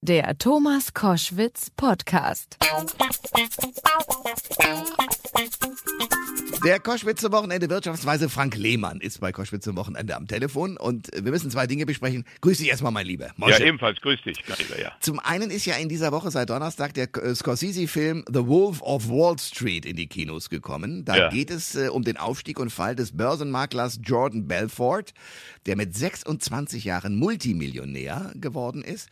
Der Thomas Koschwitz Podcast. Der Koschwitz zum Wochenende Wirtschaftsweise Frank Lehmann ist bei Koschwitz zum Wochenende am Telefon und wir müssen zwei Dinge besprechen. Grüß dich erstmal, mein Lieber. Mosche. Ja, ebenfalls grüß dich, mein Lieber, ja. Zum einen ist ja in dieser Woche seit Donnerstag der äh, Scorsese-Film The Wolf of Wall Street in die Kinos gekommen. Da ja. geht es äh, um den Aufstieg und Fall des Börsenmaklers Jordan Belfort, der mit 26 Jahren Multimillionär geworden ist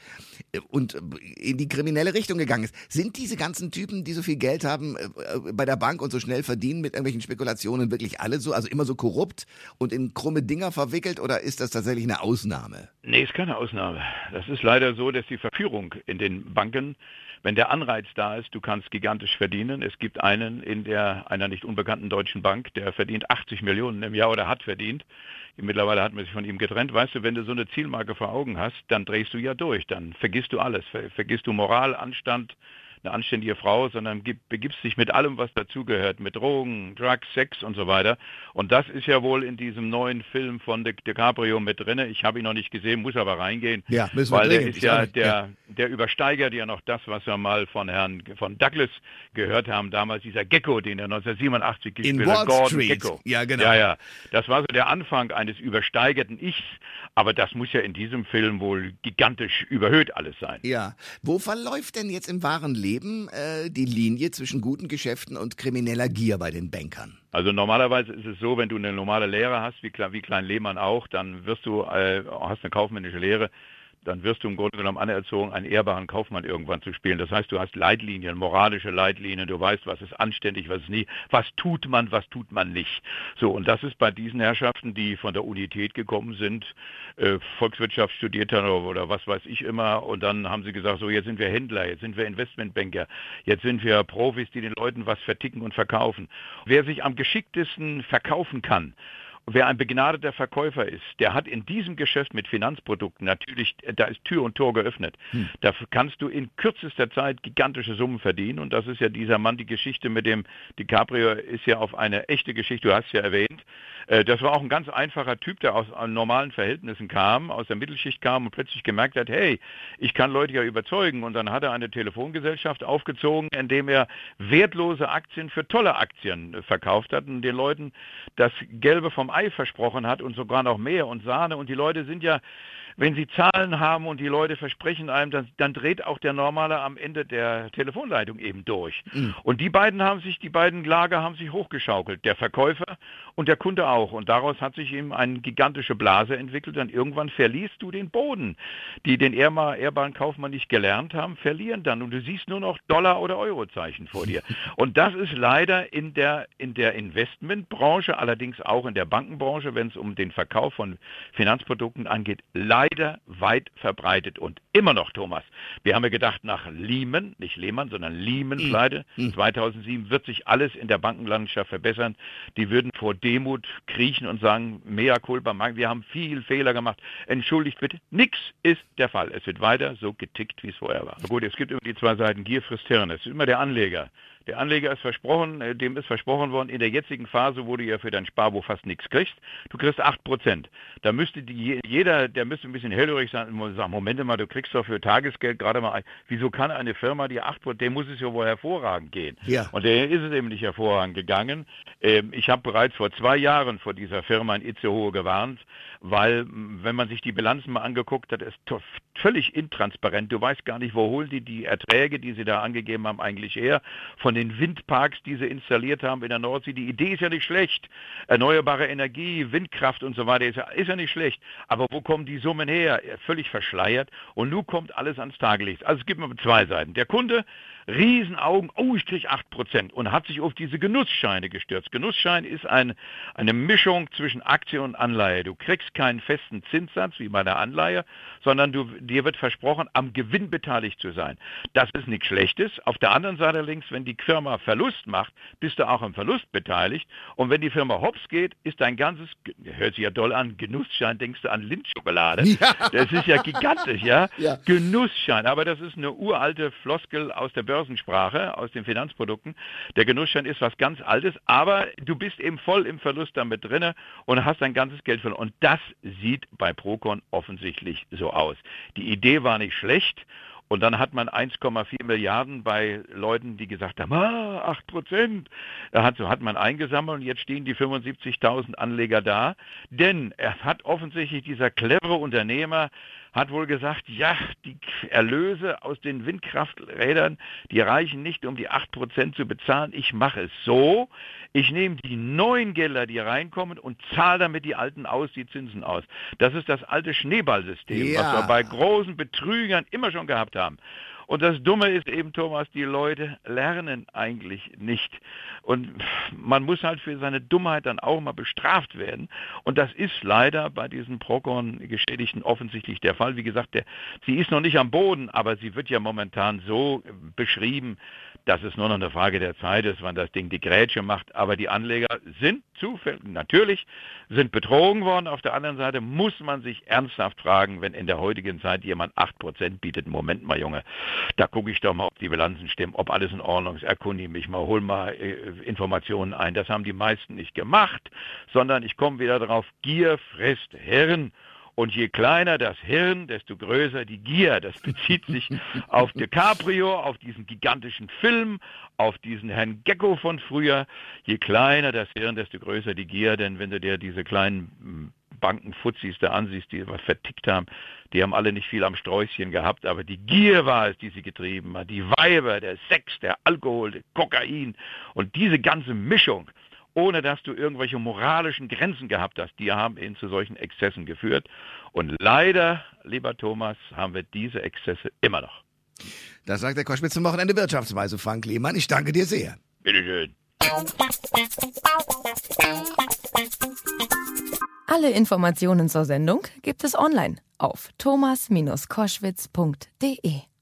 äh, und in die kriminelle Richtung gegangen ist. Sind diese ganzen Typen, die so viel Geld haben äh, bei der Bank und so schnell verdienen mit irgendwelchen Spekulationen wirklich alle so, also immer so korrupt und in krumme Dinger verwickelt oder ist das tatsächlich eine Ausnahme? Nee, ist keine Ausnahme. Das ist leider so, dass die Verführung in den Banken wenn der Anreiz da ist, du kannst gigantisch verdienen. Es gibt einen in der einer nicht unbekannten deutschen Bank, der verdient 80 Millionen im Jahr oder hat verdient. Mittlerweile hat man sich von ihm getrennt. Weißt du, wenn du so eine Zielmarke vor Augen hast, dann drehst du ja durch. Dann vergisst du alles. Vergisst du Moral, Anstand, eine anständige Frau, sondern begibst dich mit allem, was dazugehört, mit Drogen, Drugs, Sex und so weiter. Und das ist ja wohl in diesem neuen Film von De DiCaprio mit drin. Ich habe ihn noch nicht gesehen, muss aber reingehen. Ja, müssen wir Weil der ist ja, der, ja. der übersteigert ja noch das, was wir mal von Herrn von Douglas gehört haben, damals dieser Gecko, den er 1987 gespielt hat. Gordon Street. Gecko. Ja, genau. Ja, ja. Das war so der Anfang eines übersteigerten Ichs, aber das muss ja in diesem Film wohl gigantisch überhöht alles sein. Ja. Wo verläuft denn jetzt im wahren Leben äh, die Linie zwischen guten Geschäften und krimineller Gier bei den Bankern? Also normalerweise ist es so, wenn du eine normale Lehre hast, wie, wie Klein Lehmann auch, dann wirst du, äh, hast eine kaufmännische Lehre, dann wirst du im Grunde genommen anerzogen, einen ehrbaren Kaufmann irgendwann zu spielen. Das heißt, du hast Leitlinien, moralische Leitlinien, du weißt, was ist anständig, was ist nie, was tut man, was tut man nicht. So, und das ist bei diesen Herrschaften, die von der Unität gekommen sind, äh, Volkswirtschaft studiert haben oder, oder was weiß ich immer, und dann haben sie gesagt, so, jetzt sind wir Händler, jetzt sind wir Investmentbanker, jetzt sind wir Profis, die den Leuten was verticken und verkaufen. Wer sich am geschicktesten verkaufen kann, Wer ein begnadeter Verkäufer ist, der hat in diesem Geschäft mit Finanzprodukten natürlich, da ist Tür und Tor geöffnet. Hm. Da kannst du in kürzester Zeit gigantische Summen verdienen. Und das ist ja dieser Mann, die Geschichte mit dem DiCaprio ist ja auf eine echte Geschichte, du hast ja erwähnt. Äh, das war auch ein ganz einfacher Typ, der aus normalen Verhältnissen kam, aus der Mittelschicht kam und plötzlich gemerkt hat, hey, ich kann Leute ja überzeugen. Und dann hat er eine Telefongesellschaft aufgezogen, indem er wertlose Aktien für tolle Aktien verkauft hat und den Leuten das Gelbe vom Ei versprochen hat und sogar noch mehr und Sahne. Und die Leute sind ja wenn Sie Zahlen haben und die Leute versprechen einem, dann, dann dreht auch der Normale am Ende der Telefonleitung eben durch. Mhm. Und die beiden haben sich, die beiden Lager haben sich hochgeschaukelt, der Verkäufer und der Kunde auch. Und daraus hat sich eben eine gigantische Blase entwickelt. Und irgendwann verlierst du den Boden. Die den ehrbaren Kaufmann nicht gelernt haben, verlieren dann. Und du siehst nur noch Dollar- oder Eurozeichen vor dir. Und das ist leider in der, in der Investmentbranche, allerdings auch in der Bankenbranche, wenn es um den Verkauf von Finanzprodukten angeht, leider leider weit verbreitet und immer noch, Thomas. Wir haben ja gedacht, nach Lehman, nicht Lehmann, sondern Lehman-Pleite, mhm. 2007 wird sich alles in der Bankenlandschaft verbessern. Die würden vor Demut kriechen und sagen, mea culpa, wir haben viel Fehler gemacht, entschuldigt bitte. Nix ist der Fall. Es wird weiter so getickt, wie es vorher war. Gut, es gibt immer die zwei Seiten, Gier frisst Hirn. Es ist immer der Anleger, der Anleger ist versprochen, äh, dem ist versprochen worden, in der jetzigen Phase, wo du ja für dein Sparbuch fast nichts kriegst, du kriegst 8%. Da müsste die, jeder, der müsste ein bisschen hellhörig sein und sagen, Moment mal, du kriegst doch für Tagesgeld gerade mal, wieso kann eine Firma, die 8%, dem muss es ja wohl hervorragend gehen. Ja. Und der ist es eben nicht hervorragend gegangen. Ähm, ich habe bereits vor zwei Jahren vor dieser Firma in Itzehoe gewarnt, weil, wenn man sich die Bilanzen mal angeguckt hat, ist völlig intransparent. Du weißt gar nicht, wo holen die die Erträge, die sie da angegeben haben, eigentlich her. Von den Windparks, die sie installiert haben in der Nordsee. Die Idee ist ja nicht schlecht. Erneuerbare Energie, Windkraft und so weiter ist ja, ist ja nicht schlecht. Aber wo kommen die Summen her? Völlig verschleiert. Und nun kommt alles ans Tageslicht. Also es gibt mal zwei Seiten. Der Kunde Riesenaugen, oh, ich kriege 8% und hat sich auf diese Genussscheine gestürzt. Genussschein ist ein, eine Mischung zwischen Aktie und Anleihe. Du kriegst keinen festen Zinssatz wie bei der Anleihe, sondern du, dir wird versprochen, am Gewinn beteiligt zu sein. Das ist nichts Schlechtes. Auf der anderen Seite links, wenn die Firma Verlust macht, bist du auch am Verlust beteiligt. Und wenn die Firma hops geht, ist dein ganzes, hört sich ja doll an, Genussschein, denkst du an Lindschokolade. Ja. Das ist ja gigantisch, ja? ja? Genussschein. Aber das ist eine uralte Floskel aus der Börse Börsensprache, aus den Finanzprodukten. Der Genussschein ist was ganz Altes, aber du bist eben voll im Verlust damit drinne und hast dein ganzes Geld verloren. Und das sieht bei Procon offensichtlich so aus. Die Idee war nicht schlecht Und dann hat man 1,4 Milliarden bei Leuten, die gesagt haben, ah, 8 Prozent. Hat, hat man eingesammelt und jetzt stehen die 75.000 Anleger da. Denn er hat offensichtlich dieser clevere Unternehmer hat wohl gesagt, ja, die Erlöse aus den Windkrafträdern, die reichen nicht, um die 8% zu bezahlen. Ich mache es so, ich nehme die neuen Gelder, die reinkommen, und zahle damit die alten aus, die Zinsen aus. Das ist das alte Schneeballsystem, ja. was wir bei großen Betrügern immer schon gehabt haben. Und das Dumme ist eben, Thomas, die Leute lernen eigentlich nicht. Und man muss halt für seine Dummheit dann auch mal bestraft werden. Und das ist leider bei diesen Procon-Geschädigten offensichtlich der Fall. Wie gesagt, der, sie ist noch nicht am Boden, aber sie wird ja momentan so beschrieben, dass es nur noch eine Frage der Zeit ist, wann das Ding die Grätsche macht. Aber die Anleger sind zufällig, natürlich, sind betrogen worden. Auf der anderen Seite muss man sich ernsthaft fragen, wenn in der heutigen Zeit jemand 8% bietet, Moment mal, Junge, da gucke ich doch mal, ob die Bilanzen stimmen, ob alles in Ordnung ist, erkundige mich mal, hol mal äh, Informationen ein. Das haben die meisten nicht gemacht, sondern ich komme wieder darauf, Gier frisst Hirn. Und je kleiner das Hirn, desto größer die Gier. Das bezieht sich auf DiCaprio, auf diesen gigantischen Film, auf diesen Herrn Gecko von früher. Je kleiner das Hirn, desto größer die Gier. Denn wenn du dir diese kleinen hm, Bankenfuzis da ansiehst, die was vertickt haben, die haben alle nicht viel am Sträußchen gehabt, aber die Gier war es, die sie getrieben hat. Die Weiber, der Sex, der Alkohol, der Kokain und diese ganze Mischung, ohne dass du irgendwelche moralischen Grenzen gehabt hast, die haben ihn zu solchen Exzessen geführt. Und leider, lieber Thomas, haben wir diese Exzesse immer noch. Das sagt der Koschwitz zum Wochenende Wirtschaftsweise, Frank Lehmann. Ich danke dir sehr. Bitteschön. Alle Informationen zur Sendung gibt es online auf thomas-koschwitz.de.